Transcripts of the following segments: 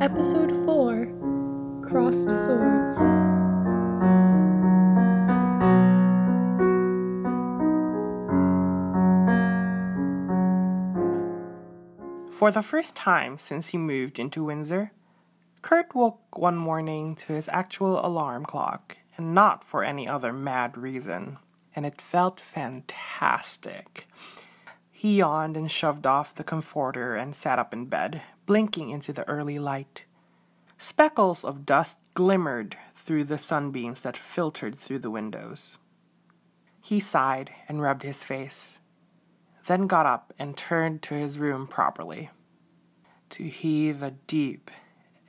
Episode 4 Crossed Swords. For the first time since he moved into Windsor, Kurt woke one morning to his actual alarm clock, and not for any other mad reason, and it felt fantastic. He yawned and shoved off the comforter and sat up in bed, blinking into the early light. Speckles of dust glimmered through the sunbeams that filtered through the windows. He sighed and rubbed his face, then got up and turned to his room properly to heave a deep,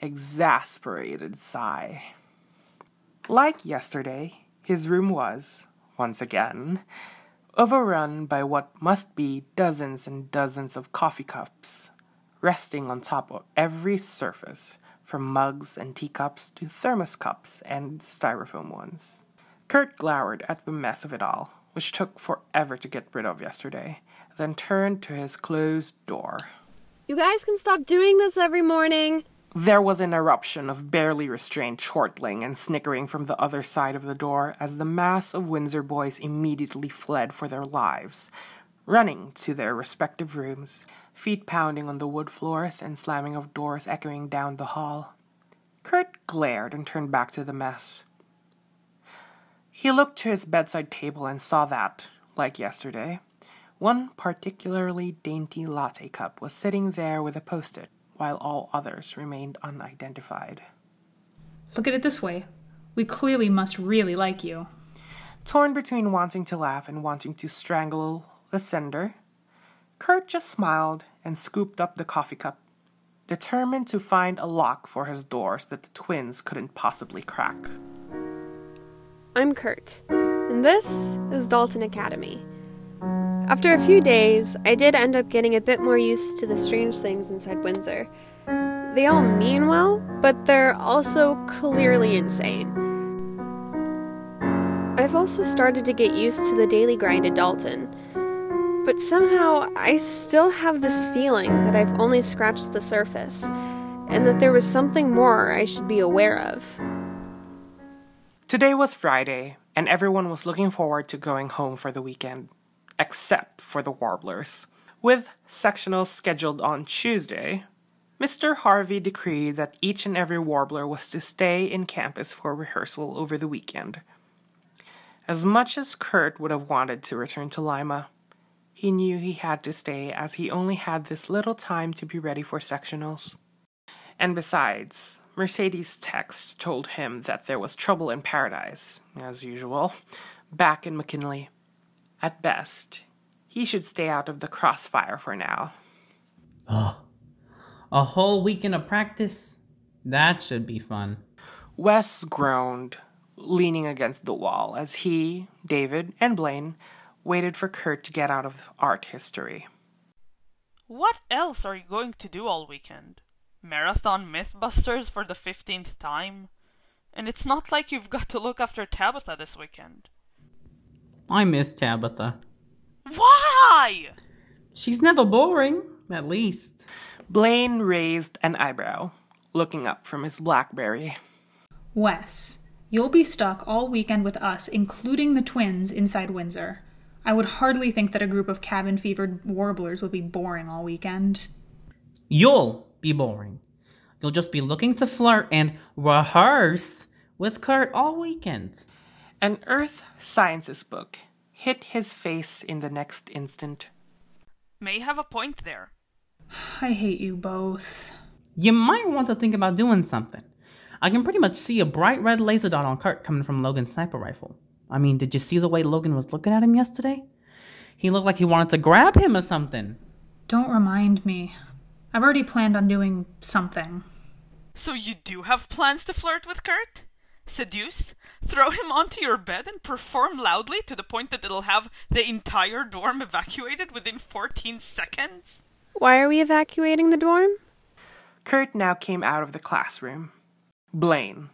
exasperated sigh. Like yesterday, his room was, once again, overrun by what must be dozens and dozens of coffee cups, resting on top of every surface, from mugs and teacups to thermos cups and styrofoam ones. Kurt glowered at the mess of it all, which took forever to get rid of yesterday, then turned to his closed door. You guys can stop doing this every morning. There was an eruption of barely restrained chortling and snickering from the other side of the door as the mass of Windsor boys immediately fled for their lives, running to their respective rooms, feet pounding on the wood floors and slamming of doors echoing down the hall. Kurt glared and turned back to the mess. He looked to his bedside table and saw that, like yesterday, one particularly dainty latte cup was sitting there with a post it, while all others remained unidentified. Look at it this way we clearly must really like you. Torn between wanting to laugh and wanting to strangle the sender, Kurt just smiled and scooped up the coffee cup, determined to find a lock for his doors that the twins couldn't possibly crack. I'm Kurt, and this is Dalton Academy. After a few days, I did end up getting a bit more used to the strange things inside Windsor. They all mean well, but they're also clearly insane. I've also started to get used to the daily grind at Dalton. But somehow, I still have this feeling that I've only scratched the surface, and that there was something more I should be aware of. Today was Friday, and everyone was looking forward to going home for the weekend, except for the Warblers. With sectionals scheduled on Tuesday, Mr. Harvey decreed that each and every Warbler was to stay in campus for rehearsal over the weekend. As much as Kurt would have wanted to return to Lima, he knew he had to stay as he only had this little time to be ready for sectionals. And besides, Mercedes' text told him that there was trouble in paradise, as usual, back in McKinley. At best, he should stay out of the crossfire for now. Oh, a whole weekend of practice? That should be fun. Wes groaned, leaning against the wall as he, David, and Blaine waited for Kurt to get out of art history. What else are you going to do all weekend? Marathon Mythbusters for the 15th time? And it's not like you've got to look after Tabitha this weekend. I miss Tabitha. Why? She's never boring, at least. Blaine raised an eyebrow, looking up from his Blackberry. Wes, you'll be stuck all weekend with us, including the twins, inside Windsor. I would hardly think that a group of cabin fevered warblers would be boring all weekend. You'll be boring. You'll just be looking to flirt and rehearse with Kurt all weekend. An Earth Sciences book hit his face in the next instant. May have a point there. I hate you both. You might want to think about doing something. I can pretty much see a bright red laser dot on Kurt coming from Logan's sniper rifle. I mean, did you see the way Logan was looking at him yesterday? He looked like he wanted to grab him or something. Don't remind me. I've already planned on doing something. So you do have plans to flirt with Kurt? Seduce? Throw him onto your bed and perform loudly to the point that it'll have the entire dorm evacuated within 14 seconds? Why are we evacuating the dorm? Kurt now came out of the classroom. Blaine,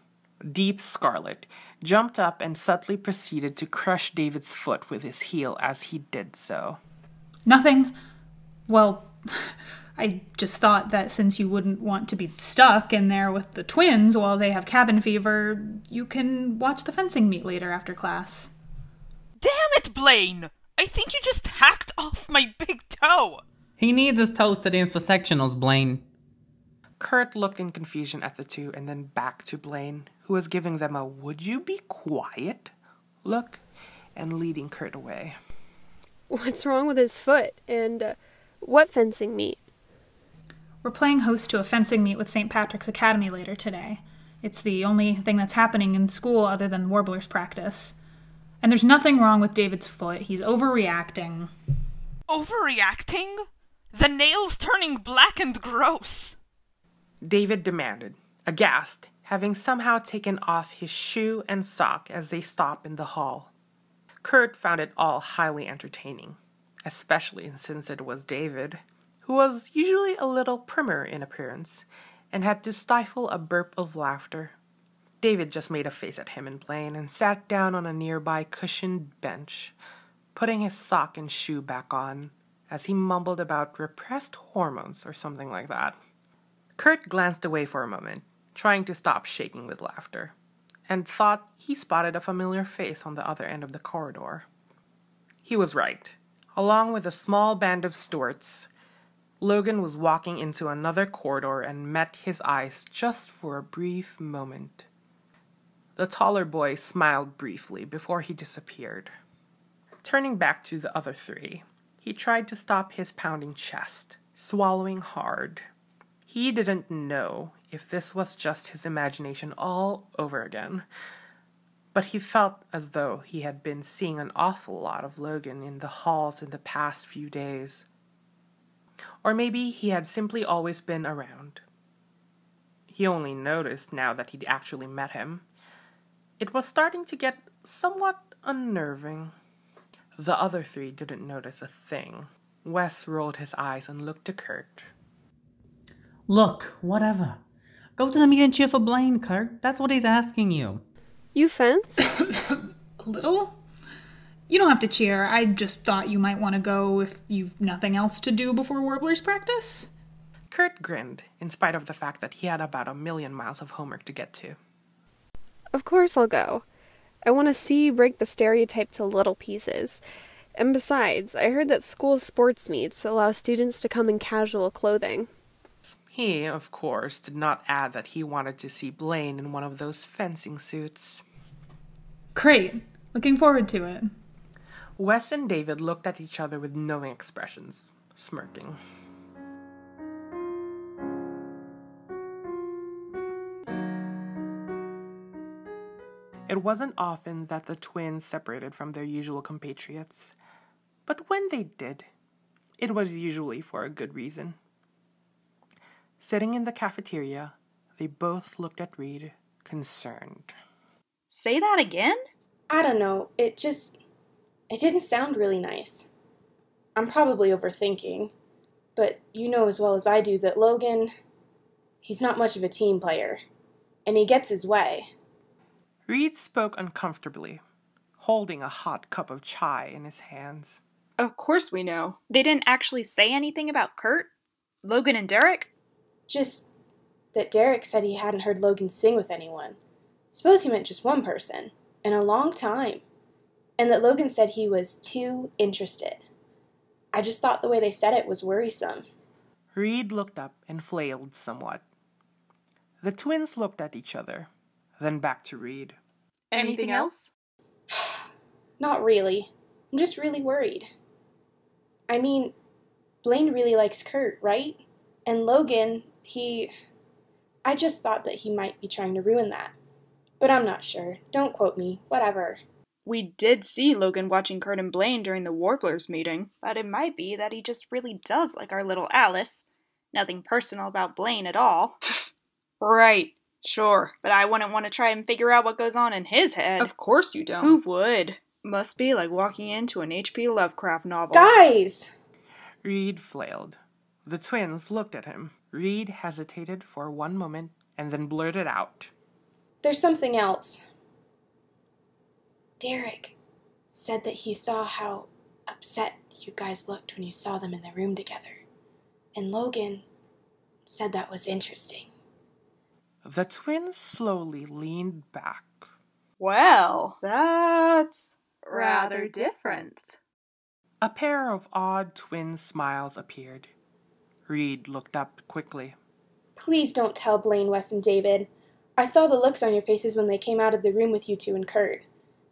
deep scarlet, jumped up and subtly proceeded to crush David's foot with his heel as he did so. Nothing. Well, I just thought that since you wouldn't want to be stuck in there with the twins while they have cabin fever, you can watch the fencing meet later after class. Damn it, Blaine! I think you just hacked off my big toe! He needs his toes to dance for sectionals, Blaine. Kurt looked in confusion at the two and then back to Blaine, who was giving them a would you be quiet look and leading Kurt away. What's wrong with his foot? And uh, what fencing meet? We're playing host to a fencing meet with St. Patrick's Academy later today. It's the only thing that's happening in school other than Warblers practice. And there's nothing wrong with David's foot. He's overreacting. Overreacting? The nail's turning black and gross. David demanded, aghast, having somehow taken off his shoe and sock as they stopped in the hall. Kurt found it all highly entertaining, especially since it was David, who was usually a little primmer in appearance, and had to stifle a burp of laughter. David just made a face at him in Blaine and sat down on a nearby cushioned bench, putting his sock and shoe back on as he mumbled about repressed hormones or something like that. Kurt glanced away for a moment, trying to stop shaking with laughter, and thought he spotted a familiar face on the other end of the corridor. He was right. Along with a small band of Stuarts, Logan was walking into another corridor and met his eyes just for a brief moment. The taller boy smiled briefly before he disappeared. Turning back to the other three, he tried to stop his pounding chest, swallowing hard. He didn't know if this was just his imagination all over again, but he felt as though he had been seeing an awful lot of Logan in the halls in the past few days. Or maybe he had simply always been around. He only noticed now that he'd actually met him. It was starting to get somewhat unnerving. The other three didn't notice a thing. Wes rolled his eyes and looked to Kurt. Look, whatever. Go to the meeting and cheer for Blaine, Kurt. That's what he's asking you. You fence? A little? You don't have to cheer. I just thought you might want to go if you've nothing else to do before Warblers practice. Kurt grinned, in spite of the fact that he had about a million miles of homework to get to. Of course I'll go. I want to see you break the stereotype to little pieces. And besides, I heard that school sports meets allow students to come in casual clothing. He, of course, did not add that he wanted to see Blaine in one of those fencing suits. Great. Looking forward to it. Wes and David looked at each other with knowing expressions, smirking. It wasn't often that the twins separated from their usual compatriots, but when they did, it was usually for a good reason. Sitting in the cafeteria, they both looked at Reed, concerned. Say that again? I don't know. It just. It didn't sound really nice. I'm probably overthinking, but you know as well as I do that Logan. He's not much of a team player, and he gets his way. Reed spoke uncomfortably, holding a hot cup of chai in his hands. Of course we know. They didn't actually say anything about Kurt? Logan and Derek? Just that Derek said he hadn't heard Logan sing with anyone. Suppose he meant just one person, in a long time. And that Logan said he was too interested. I just thought the way they said it was worrisome. Reed looked up and flailed somewhat. The twins looked at each other, then back to Reed. Anything else? Not really. I'm just really worried. I mean, Blaine really likes Kurt, right? And Logan, he. I just thought that he might be trying to ruin that. But I'm not sure. Don't quote me. Whatever. We did see Logan watching Kurt and Blaine during the Warblers meeting, but it might be that he just really does like our little Alice. Nothing personal about Blaine at all. right, sure, but I wouldn't want to try and figure out what goes on in his head. Of course you don't. Who would? Must be like walking into an H.P. Lovecraft novel. Guys! Reed flailed. The twins looked at him. Reed hesitated for one moment and then blurted out. There's something else. Derek said that he saw how upset you guys looked when you saw them in the room together. And Logan said that was interesting. The twins slowly leaned back. Well, that's rather different. A pair of odd twin smiles appeared. Reed looked up quickly. Please don't tell Blaine, Wes, and David. I saw the looks on your faces when they came out of the room with you two and Kurt.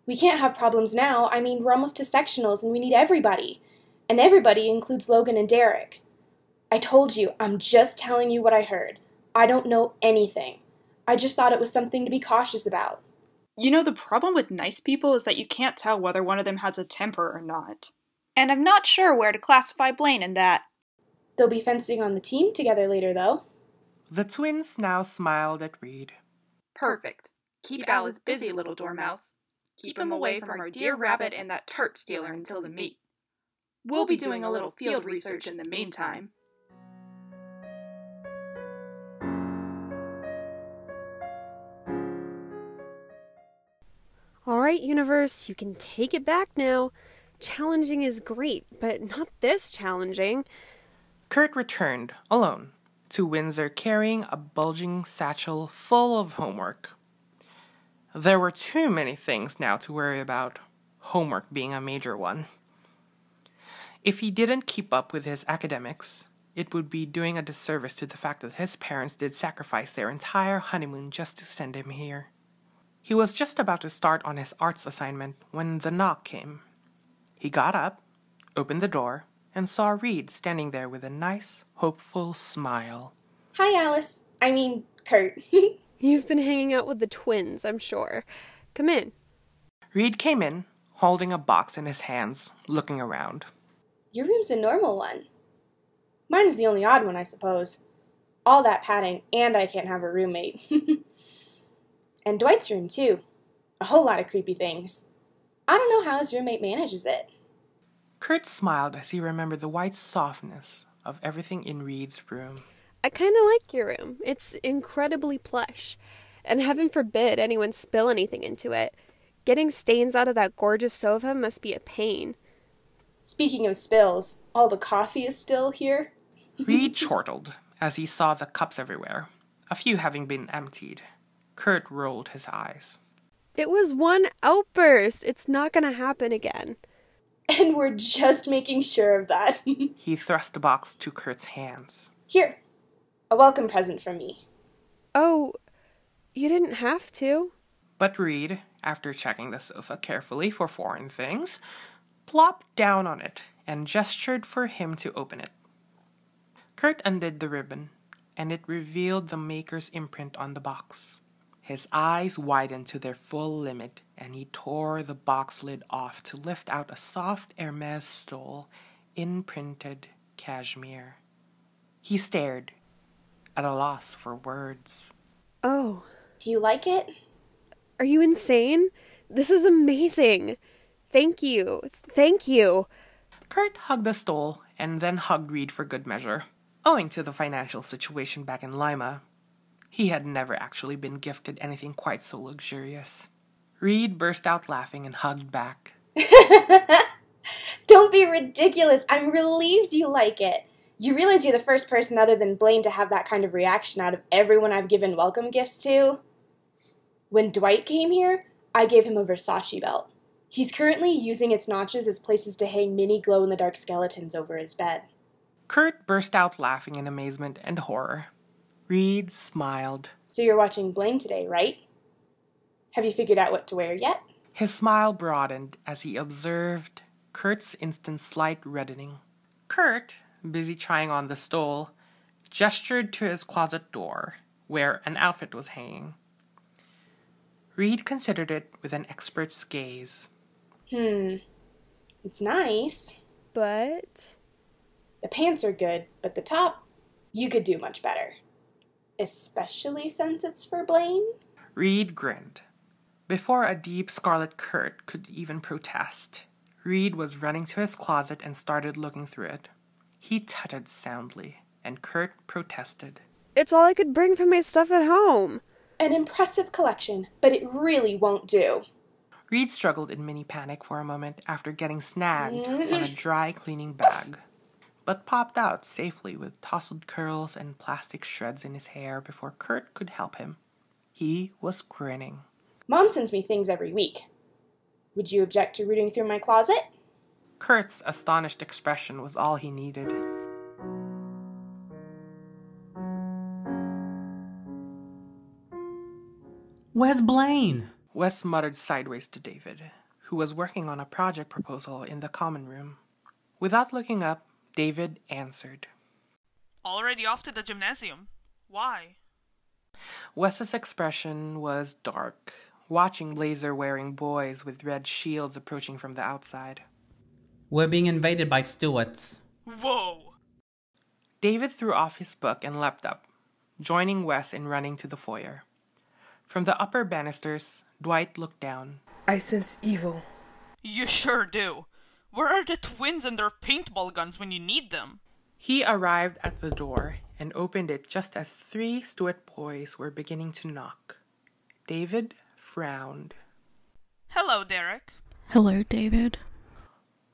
We can't have problems now. I mean, we're almost to sectionals and we need everybody. And everybody includes Logan and Derek. I told you, I'm just telling you what I heard. I don't know anything. I just thought it was something to be cautious about. You know, the problem with nice people is that you can't tell whether one of them has a temper or not. And I'm not sure where to classify Blaine in that. They'll be fencing on the team together later, though. The twins now smiled at Reed. Perfect. Keep Alice busy, little dormouse. Keep him away from our dear rabbit and that tart stealer until the meet. We'll be doing a little field research in the meantime. All right, universe, you can take it back now. Challenging is great, but not this challenging. Kurt returned, alone, to Windsor carrying a bulging satchel full of homework. There were too many things now to worry about, homework being a major one. If he didn't keep up with his academics, it would be doing a disservice to the fact that his parents did sacrifice their entire honeymoon just to send him here. He was just about to start on his arts assignment when the knock came. He got up, opened the door, and saw Reed standing there with a nice, hopeful smile. Hi, Alice. I mean, Kurt. You've been hanging out with the twins, I'm sure. Come in. Reed came in, holding a box in his hands, looking around. Your room's a normal one. Mine is the only odd one, I suppose. All that padding, and I can't have a roommate. and Dwight's room, too. A whole lot of creepy things. I don't know how his roommate manages it. Kurt smiled as he remembered the white softness of everything in Reed's room. I kind of like your room. It's incredibly plush. And heaven forbid anyone spill anything into it. Getting stains out of that gorgeous sofa must be a pain. Speaking of spills, all the coffee is still here. Reed chortled as he saw the cups everywhere, a few having been emptied. Kurt rolled his eyes. It was one outburst. It's not going to happen again. And we're just making sure of that. He thrust the box to Kurt's hands. Here, a welcome present from me. Oh, you didn't have to. But Reed, after checking the sofa carefully for foreign things, plopped down on it and gestured for him to open it. Kurt undid the ribbon, and it revealed the maker's imprint on the box. His eyes widened to their full limit, and he tore the box lid off to lift out a soft Hermes stole in printed cashmere. He stared, at a loss for words. Oh, Do you like it? are you insane? This is amazing. Thank you. Thank you. Kurt hugged the stole and then hugged Reed for good measure. Owing to the financial situation back in Lima, he had never actually been gifted anything quite so luxurious. Reed burst out laughing and hugged back. Don't be ridiculous. I'm relieved you like it. You realize you're the first person other than Blaine to have that kind of reaction out of everyone I've given welcome gifts to? When Dwight came here, I gave him a Versace belt. He's currently using its notches as places to hang mini glow in the dark skeletons over his bed. Kurt burst out laughing in amazement and horror. Reed smiled. So you're watching Blaine today, right? Have you figured out what to wear yet? His smile broadened as he observed Kurt's instant slight reddening. Kurt, busy trying on the stole, gestured to his closet door, where an outfit was hanging. Reed considered it with an expert's gaze. Hmm. It's nice. But The pants are good, but the top, you could do much better. Especially since it's for Blaine? Reed grinned. Before a deep scarlet Kurt could even protest, Reed was running to his closet and started looking through it. He tutted soundly, and Kurt protested. it's all I could bring from my stuff at home. An impressive collection, but it really won't do. Reed struggled in mini panic for a moment after getting snagged on a mm-hmm. dry cleaning bag. but popped out safely with tousled curls and plastic shreds in his hair before Kurt could help him. He was grinning. Mom sends me things every week. Would you object to rooting through my closet? Kurt's astonished expression was all he needed. Where's Blaine? Wes muttered sideways to David, who was working on a project proposal in the common room. Without looking up, David answered. Already off to the gymnasium. Why? Wes's expression was dark, watching blazer wearing boys with red shields approaching from the outside. We're being invaded by Stuarts. Whoa! David threw off his book and leapt up, joining Wes in running to the foyer. From the upper banisters, Dwight looked down. I sense evil. You sure do. Where are the twins and their paintball guns when you need them? He arrived at the door and opened it just as three Stuart boys were beginning to knock. David frowned. Hello, Derek. Hello, David.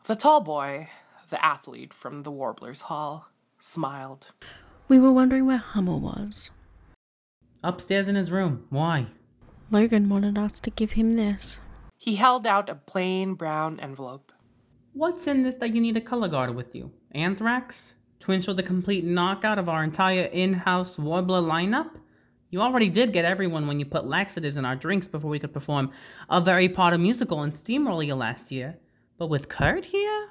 The tall boy, the athlete from the Warblers Hall, smiled. We were wondering where Hummel was. Upstairs in his room. Why? Logan wanted us to give him this. He held out a plain brown envelope. What's in this that you need a color guard with you? Anthrax? To ensure the complete knockout of our entire in house Warbler lineup? You already did get everyone when you put laxatives in our drinks before we could perform a very Potter musical and steamroll you last year. But with Kurt here?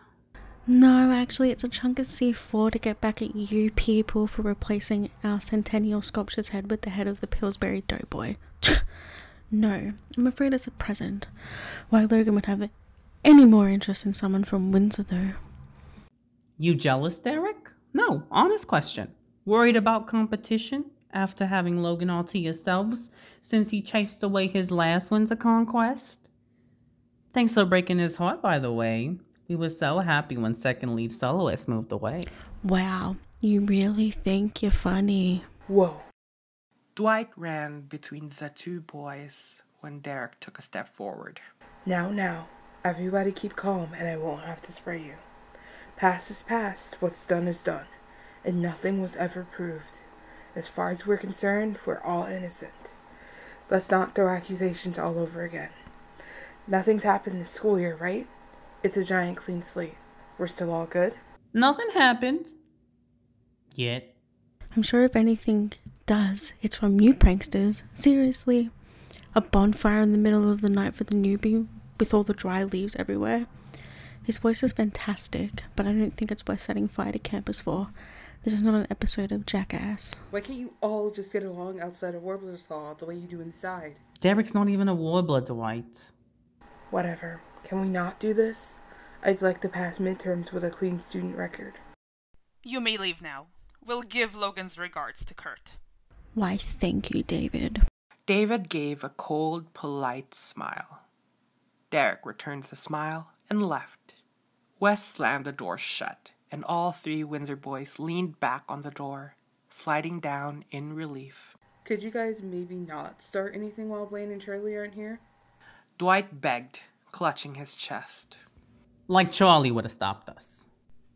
No, actually, it's a chunk of C4 to get back at you people for replacing our centennial sculpture's head with the head of the Pillsbury Doughboy. no, I'm afraid it's a present. Why Logan would have any more interest in someone from Windsor, though. You jealous, Derek? No, honest question. Worried about competition after having Logan all to yourselves since he chased away his last Windsor conquest? Thanks for breaking his heart, by the way. We were so happy when second lead soloist moved away. Wow, you really think you're funny. Whoa. Dwight ran between the two boys when Derek took a step forward. Now, now, everybody keep calm and I won't have to spray you. Past is past, what's done is done, and nothing was ever proved. As far as we're concerned, we're all innocent. Let's not throw accusations all over again. Nothing's happened this school year, right? It's a giant clean slate. We're still all good? Nothing happened. Yet. I'm sure if anything does, it's from you pranksters. Seriously. A bonfire in the middle of the night for the newbie with all the dry leaves everywhere. His voice is fantastic, but I don't think it's worth setting fire to campus for. This is not an episode of Jackass. Why can't you all just get along outside of Warbler's Hall the way you do inside? Derek's not even a warbler, Dwight. Whatever. Can we not do this? I'd like to pass midterms with a clean student record. You may leave now. We'll give Logan's regards to Kurt. Why, thank you, David. David gave a cold, polite smile. Derek returned the smile and left. Wes slammed the door shut, and all three Windsor boys leaned back on the door, sliding down in relief. Could you guys maybe not start anything while Blaine and Charlie aren't here? Dwight begged, clutching his chest. Like Charlie would have stopped us.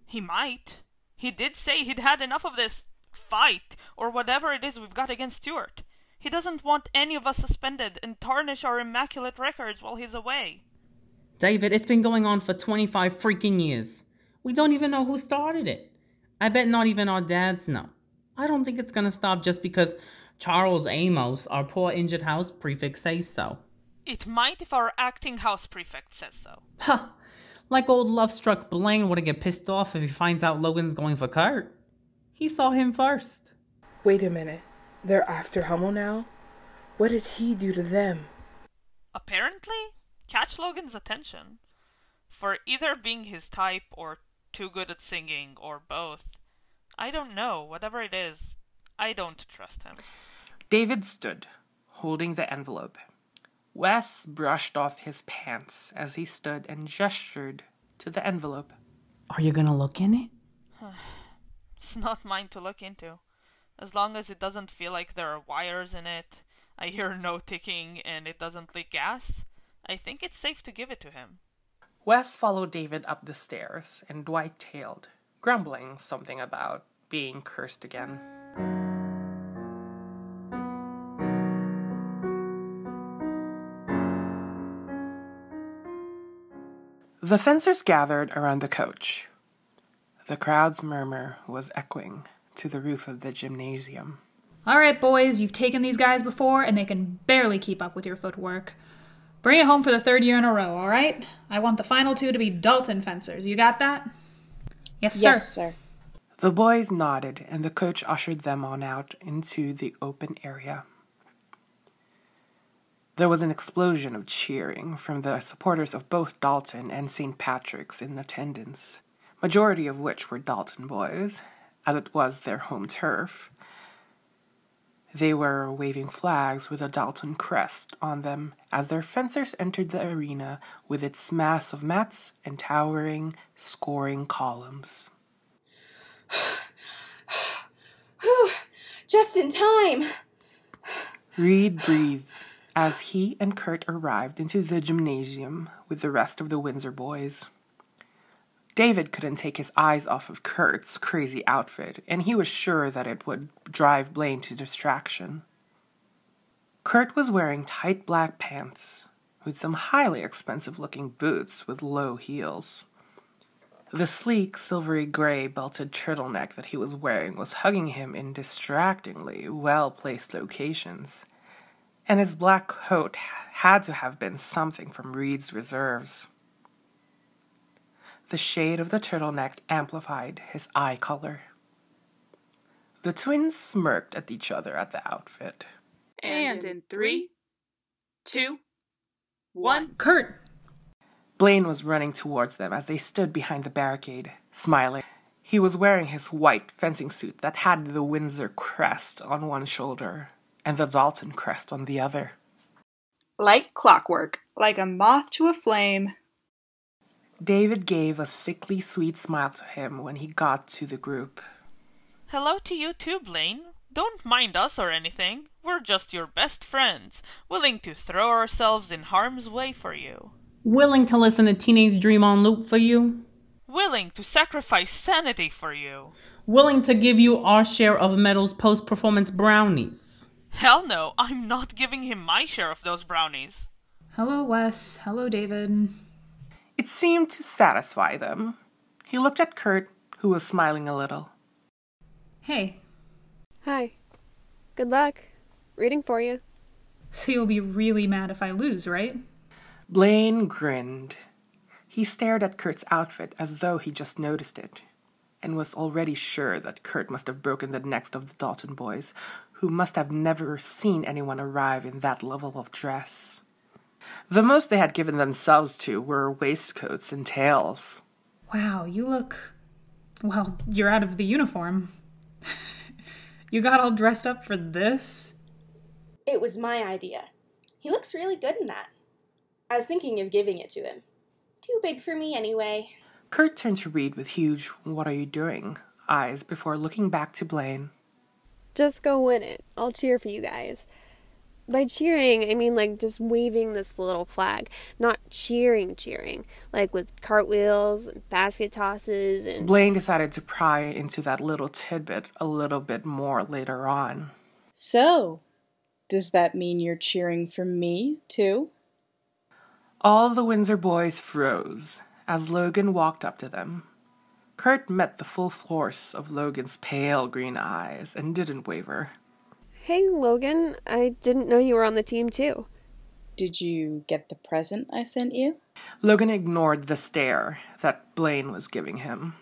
He might. He did say he'd had enough of this fight, or whatever it is we've got against Stuart. He doesn't want any of us suspended and tarnish our immaculate records while he's away. David, it's been going on for 25 freaking years. We don't even know who started it. I bet not even our dads know. I don't think it's gonna stop just because Charles Amos, our poor injured house prefect, says so. It might if our acting house prefect says so. Huh. Like old love-struck Blaine wouldn't get pissed off if he finds out Logan's going for Kurt. He saw him first. Wait a minute. They're after Hummel now? What did he do to them? Apparently, catch Logan's attention. For either being his type or too good at singing or both. I don't know. Whatever it is, I don't trust him. David stood, holding the envelope. Wes brushed off his pants as he stood and gestured to the envelope. Are you gonna look in it? It's not mine to look into. As long as it doesn't feel like there are wires in it, I hear no ticking, and it doesn't leak gas, I think it's safe to give it to him. Wes followed David up the stairs, and Dwight tailed, grumbling something about being cursed again. The fencers gathered around the coach. The crowd's murmur was echoing to the roof of the gymnasium. All right, boys, you've taken these guys before, and they can barely keep up with your footwork. Bring it home for the third year in a row, all right? I want the final two to be Dalton fencers. You got that? Yes, sir. Yes, sir. The boys nodded, and the coach ushered them on out into the open area. There was an explosion of cheering from the supporters of both Dalton and St. Patrick's in attendance, majority of which were Dalton boys, as it was their home turf. They were waving flags with a Dalton crest on them as their fencers entered the arena with its mass of mats and towering scoring columns. Just in time. Reed breathed as he and Kurt arrived into the gymnasium with the rest of the Windsor boys. David couldn't take his eyes off of Kurt's crazy outfit, and he was sure that it would drive Blaine to distraction. Kurt was wearing tight black pants with some highly expensive looking boots with low heels. The sleek, silvery gray belted turtleneck that he was wearing was hugging him in distractingly well placed locations, and his black coat had to have been something from Reed's reserves. The shade of the turtleneck amplified his eye color. The twins smirked at each other at the outfit. And in three, two, one. Kurt! Blaine was running towards them as they stood behind the barricade, smiling. He was wearing his white fencing suit that had the Windsor crest on one shoulder and the Dalton crest on the other. Like clockwork, like a moth to a flame. David gave a sickly sweet smile to him when he got to the group. Hello to you too, Blaine. Don't mind us or anything. We're just your best friends, willing to throw ourselves in harm's way for you. Willing to listen to Teenage Dream on loop for you? Willing to sacrifice sanity for you. Willing to give you our share of Metal's post performance brownies? Hell no, I'm not giving him my share of those brownies. Hello, Wes. Hello, David. It seemed to satisfy them. He looked at Kurt, who was smiling a little. Hey, Hi. Good luck. Reading for you. so you'll be really mad if I lose, right? Blaine grinned. He stared at Kurt's outfit as though he just noticed it, and was already sure that Kurt must have broken the necks of the Dalton boys, who must have never seen anyone arrive in that level of dress. The most they had given themselves to were waistcoats and tails. Wow, you look. Well, you're out of the uniform. you got all dressed up for this? It was my idea. He looks really good in that. I was thinking of giving it to him. Too big for me anyway. Kurt turned to Reed with huge, What are you doing? eyes before looking back to Blaine. Just go win it. I'll cheer for you guys. By cheering, I mean like just waving this little flag, not cheering, cheering, like with cartwheels and basket tosses and. Blaine decided to pry into that little tidbit a little bit more later on. So, does that mean you're cheering for me, too? All the Windsor boys froze as Logan walked up to them. Kurt met the full force of Logan's pale green eyes and didn't waver. Hey, Logan, I didn't know you were on the team too. Did you get the present I sent you? Logan ignored the stare that Blaine was giving him.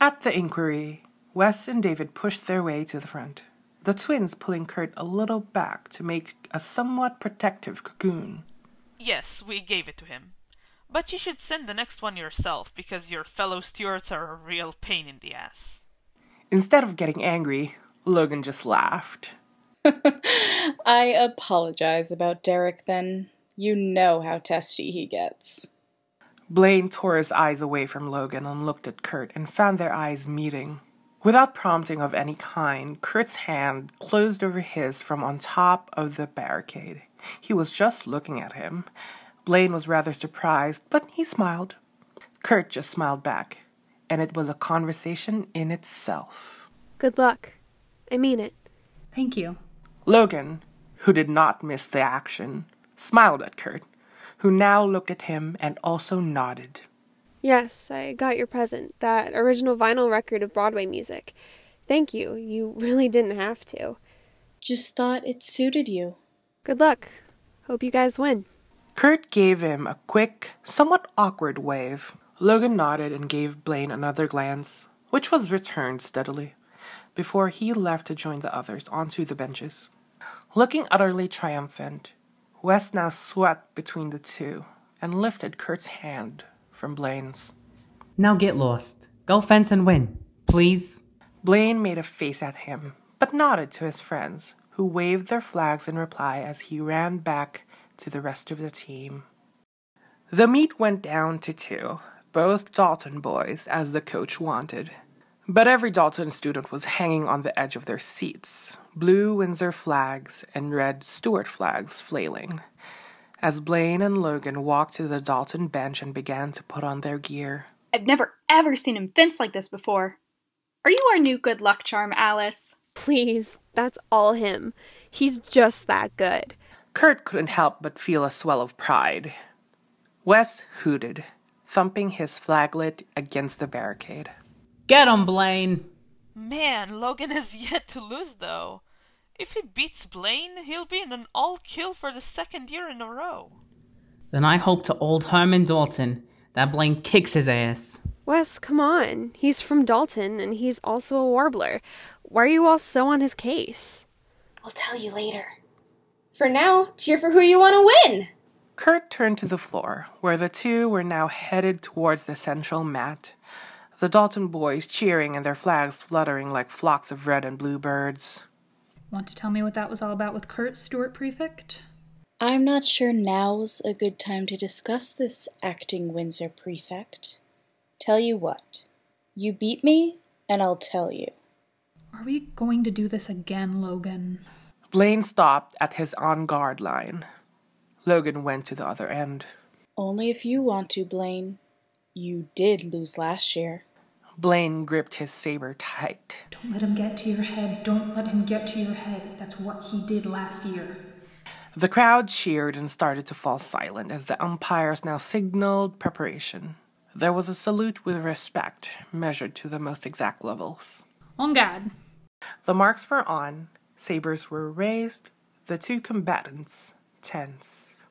At the inquiry, Wes and David pushed their way to the front, the twins pulling Kurt a little back to make a somewhat protective cocoon. Yes, we gave it to him. But you should send the next one yourself, because your fellow Stuarts are a real pain in the ass. Instead of getting angry, Logan just laughed. I apologize about Derek then. You know how testy he gets. Blaine tore his eyes away from Logan and looked at Kurt and found their eyes meeting. Without prompting of any kind, Kurt's hand closed over his from on top of the barricade. He was just looking at him. Blaine was rather surprised, but he smiled. Kurt just smiled back, and it was a conversation in itself. Good luck. I mean it. Thank you. Logan, who did not miss the action, smiled at Kurt, who now looked at him and also nodded. Yes, I got your present. That original vinyl record of Broadway music. Thank you. You really didn't have to. Just thought it suited you. Good luck. Hope you guys win. Kurt gave him a quick, somewhat awkward wave. Logan nodded and gave Blaine another glance, which was returned steadily, before he left to join the others onto the benches. Looking utterly triumphant, Wes now swept between the two and lifted Kurt's hand from Blaine's. Now get lost. Go fence and win, please. Blaine made a face at him, but nodded to his friends, who waved their flags in reply as he ran back to the rest of the team. The meet went down to two, both Dalton boys, as the coach wanted. But every Dalton student was hanging on the edge of their seats, blue Windsor flags and red Stuart flags flailing, as Blaine and Logan walked to the Dalton bench and began to put on their gear. I've never ever seen him fence like this before. Are you our new good luck charm, Alice? Please, that's all him. He's just that good. Kurt couldn't help but feel a swell of pride. Wes hooted, thumping his flaglet against the barricade. Get him, Blaine! Man, Logan has yet to lose, though. If he beats Blaine, he'll be in an all kill for the second year in a row. Then I hope to old Herman Dalton that Blaine kicks his ass. Wes, come on. He's from Dalton, and he's also a warbler. Why are you all so on his case? I'll tell you later. For now, cheer for who you want to win! Kurt turned to the floor, where the two were now headed towards the central mat, the Dalton boys cheering and their flags fluttering like flocks of red and blue birds. Want to tell me what that was all about with Kurt, Stuart Prefect? I'm not sure now's a good time to discuss this, acting Windsor Prefect. Tell you what, you beat me, and I'll tell you. Are we going to do this again, Logan? Blaine stopped at his on guard line. Logan went to the other end. Only if you want to, Blaine. You did lose last year. Blaine gripped his saber tight. Don't let him get to your head. Don't let him get to your head. That's what he did last year. The crowd cheered and started to fall silent as the umpires now signaled preparation. There was a salute with respect, measured to the most exact levels. On guard. The marks were on, sabers were raised, the two combatants tense.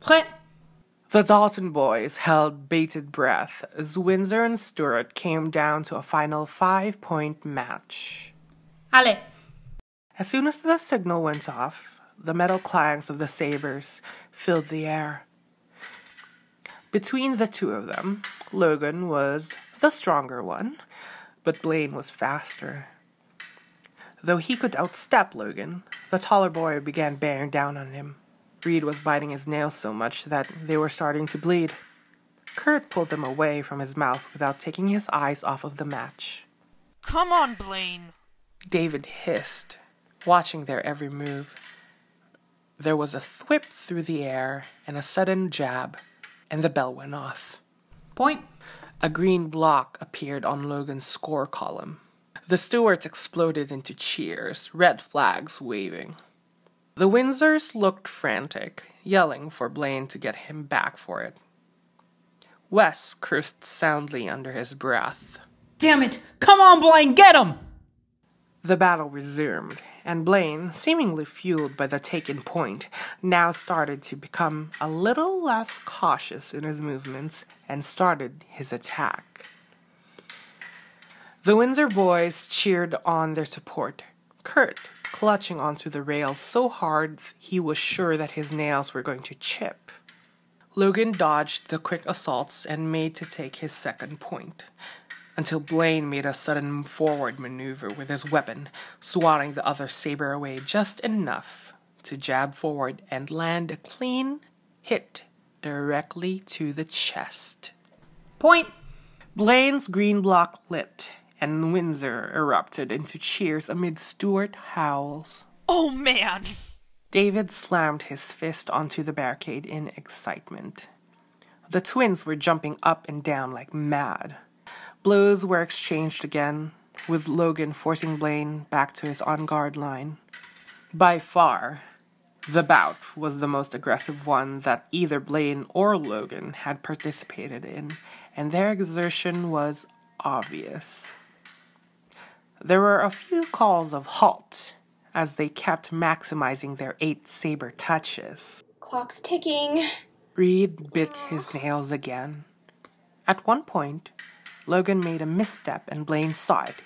Prêt. The Dalton boys held bated breath as Windsor and Stuart came down to a final five point match. Allez. As soon as the signal went off, the metal clangs of the sabers filled the air. Between the two of them, Logan was the stronger one, but Blaine was faster. Though he could outstep Logan, the taller boy began bearing down on him. Reed was biting his nails so much that they were starting to bleed. Kurt pulled them away from his mouth without taking his eyes off of the match. Come on, Blaine. David hissed, watching their every move. There was a thwip through the air and a sudden jab, and the bell went off. Point. A green block appeared on Logan's score column. The Stuarts exploded into cheers, red flags waving. The Windsors looked frantic, yelling for Blaine to get him back for it. Wes cursed soundly under his breath. Damn it! Come on, Blaine, get him! The battle resumed, and Blaine, seemingly fueled by the taken point, now started to become a little less cautious in his movements and started his attack. The Windsor boys cheered on their support, Kurt clutching onto the rails so hard he was sure that his nails were going to chip. Logan dodged the quick assaults and made to take his second point, until Blaine made a sudden forward maneuver with his weapon, swatting the other saber away just enough to jab forward and land a clean hit directly to the chest. Point. Blaine's green block lit, and Windsor erupted into cheers amid Stuart howls. Oh man! David slammed his fist onto the barricade in excitement. The twins were jumping up and down like mad. Blows were exchanged again, with Logan forcing Blaine back to his on guard line. By far, the bout was the most aggressive one that either Blaine or Logan had participated in, and their exertion was obvious. There were a few calls of halt as they kept maximizing their eight saber touches. Clock's ticking. Reed bit his nails again. At one point, Logan made a misstep and Blaine saw it.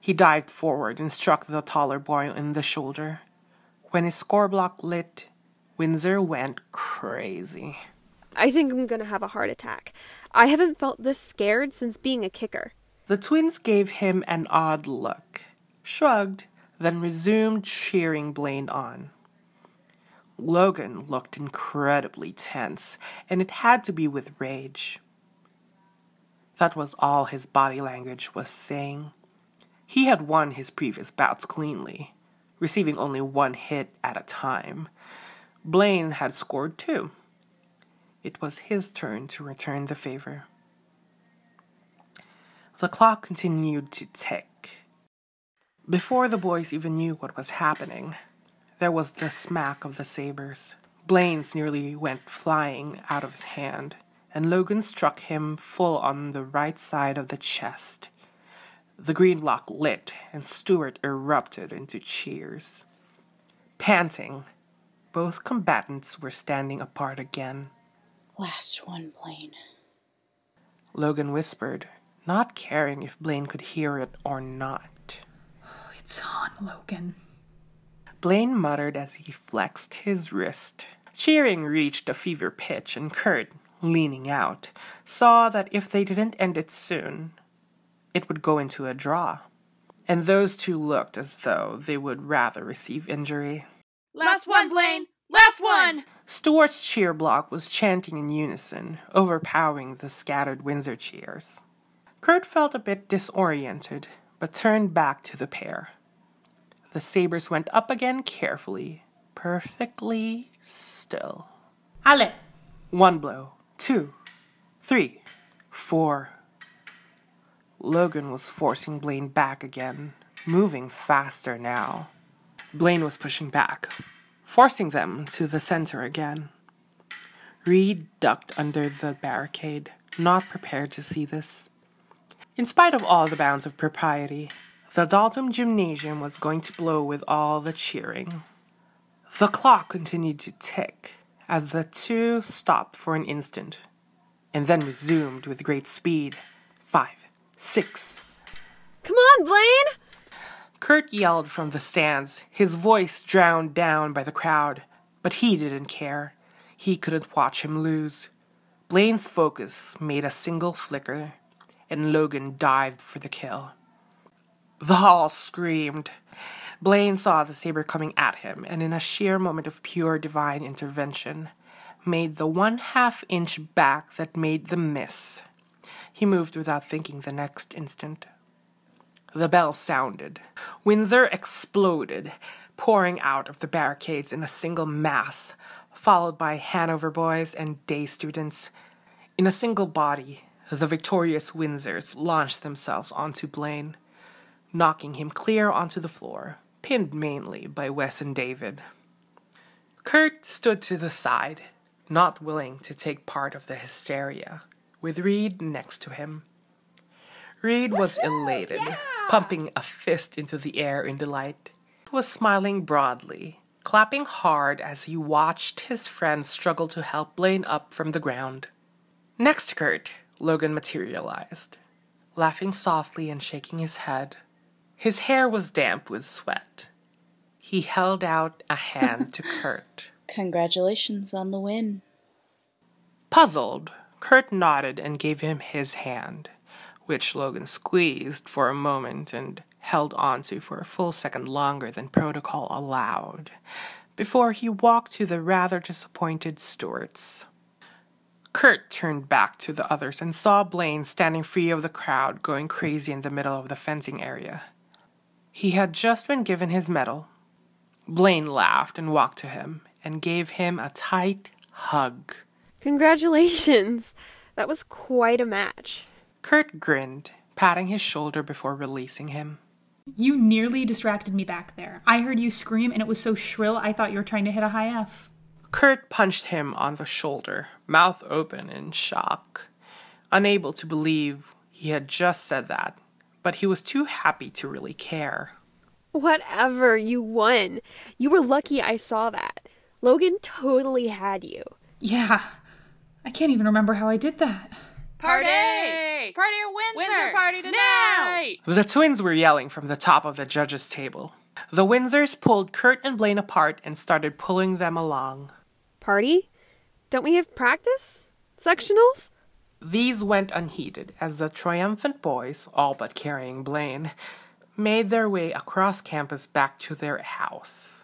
He dived forward and struck the taller boy in the shoulder. When his score block lit, Windsor went crazy. I think I'm gonna have a heart attack. I haven't felt this scared since being a kicker. The twins gave him an odd look, shrugged, then resumed cheering Blaine on. Logan looked incredibly tense, and it had to be with rage. That was all his body language was saying. He had won his previous bouts cleanly, receiving only one hit at a time. Blaine had scored two. It was his turn to return the favor. The clock continued to tick. Before the boys even knew what was happening, there was the smack of the sabers. Blaine's nearly went flying out of his hand, and Logan struck him full on the right side of the chest. The green block lit, and Stuart erupted into cheers. Panting, both combatants were standing apart again. Last one, Blaine. Logan whispered, not caring if Blaine could hear it or not. It's on, Logan. Blaine muttered as he flexed his wrist. Cheering reached a fever pitch, and Kurt, leaning out, saw that if they didn't end it soon, it would go into a draw. And those two looked as though they would rather receive injury. Last one, Blaine! Last one! Stuart's cheer block was chanting in unison, overpowering the scattered Windsor cheers. Kurt felt a bit disoriented, but turned back to the pair. The sabers went up again carefully, perfectly still. Allez! One blow, two, three, four. Logan was forcing Blaine back again, moving faster now. Blaine was pushing back, forcing them to the center again. Reed ducked under the barricade, not prepared to see this. In spite of all the bounds of propriety, the Dalton Gymnasium was going to blow with all the cheering. The clock continued to tick as the two stopped for an instant and then resumed with great speed. Five, six. Come on, Blaine! Kurt yelled from the stands, his voice drowned down by the crowd, but he didn't care. He couldn't watch him lose. Blaine's focus made a single flicker, and Logan dived for the kill. The hall screamed. Blaine saw the saber coming at him, and in a sheer moment of pure divine intervention, made the one half inch back that made the miss. He moved without thinking the next instant. The bell sounded. Windsor exploded, pouring out of the barricades in a single mass, followed by Hanover boys and day students. In a single body, the victorious Windsors launched themselves onto Blaine, knocking him clear onto the floor, pinned mainly by Wes and David. Kurt stood to the side, not willing to take part of the hysteria, with Reed next to him. Reed was elated, pumping a fist into the air in delight. He was smiling broadly, clapping hard as he watched his friends struggle to help Blaine up from the ground. Next Kurt, Logan materialized, laughing softly and shaking his head. His hair was damp with sweat. He held out a hand to Kurt. Congratulations on the win. Puzzled, Kurt nodded and gave him his hand, which Logan squeezed for a moment and held onto for a full second longer than protocol allowed, before he walked to the rather disappointed Stuarts. Kurt turned back to the others and saw Blaine standing free of the crowd going crazy in the middle of the fencing area. He had just been given his medal. Blaine laughed and walked to him and gave him a tight hug. Congratulations! That was quite a match. Kurt grinned, patting his shoulder before releasing him. You nearly distracted me back there. I heard you scream and it was so shrill I thought you were trying to hit a high F. Kurt punched him on the shoulder, mouth open in shock, unable to believe he had just said that, but he was too happy to really care. Whatever, you won. You were lucky I saw that. Logan totally had you. Yeah. I can't even remember how I did that. Party! Party at Windsor! Windsor party tonight! The twins were yelling from the top of the judges' table. The Windsors pulled Kurt and Blaine apart and started pulling them along. Party? Don't we have practice? Sectionals? These went unheeded as the triumphant boys, all but carrying Blaine, made their way across campus back to their house.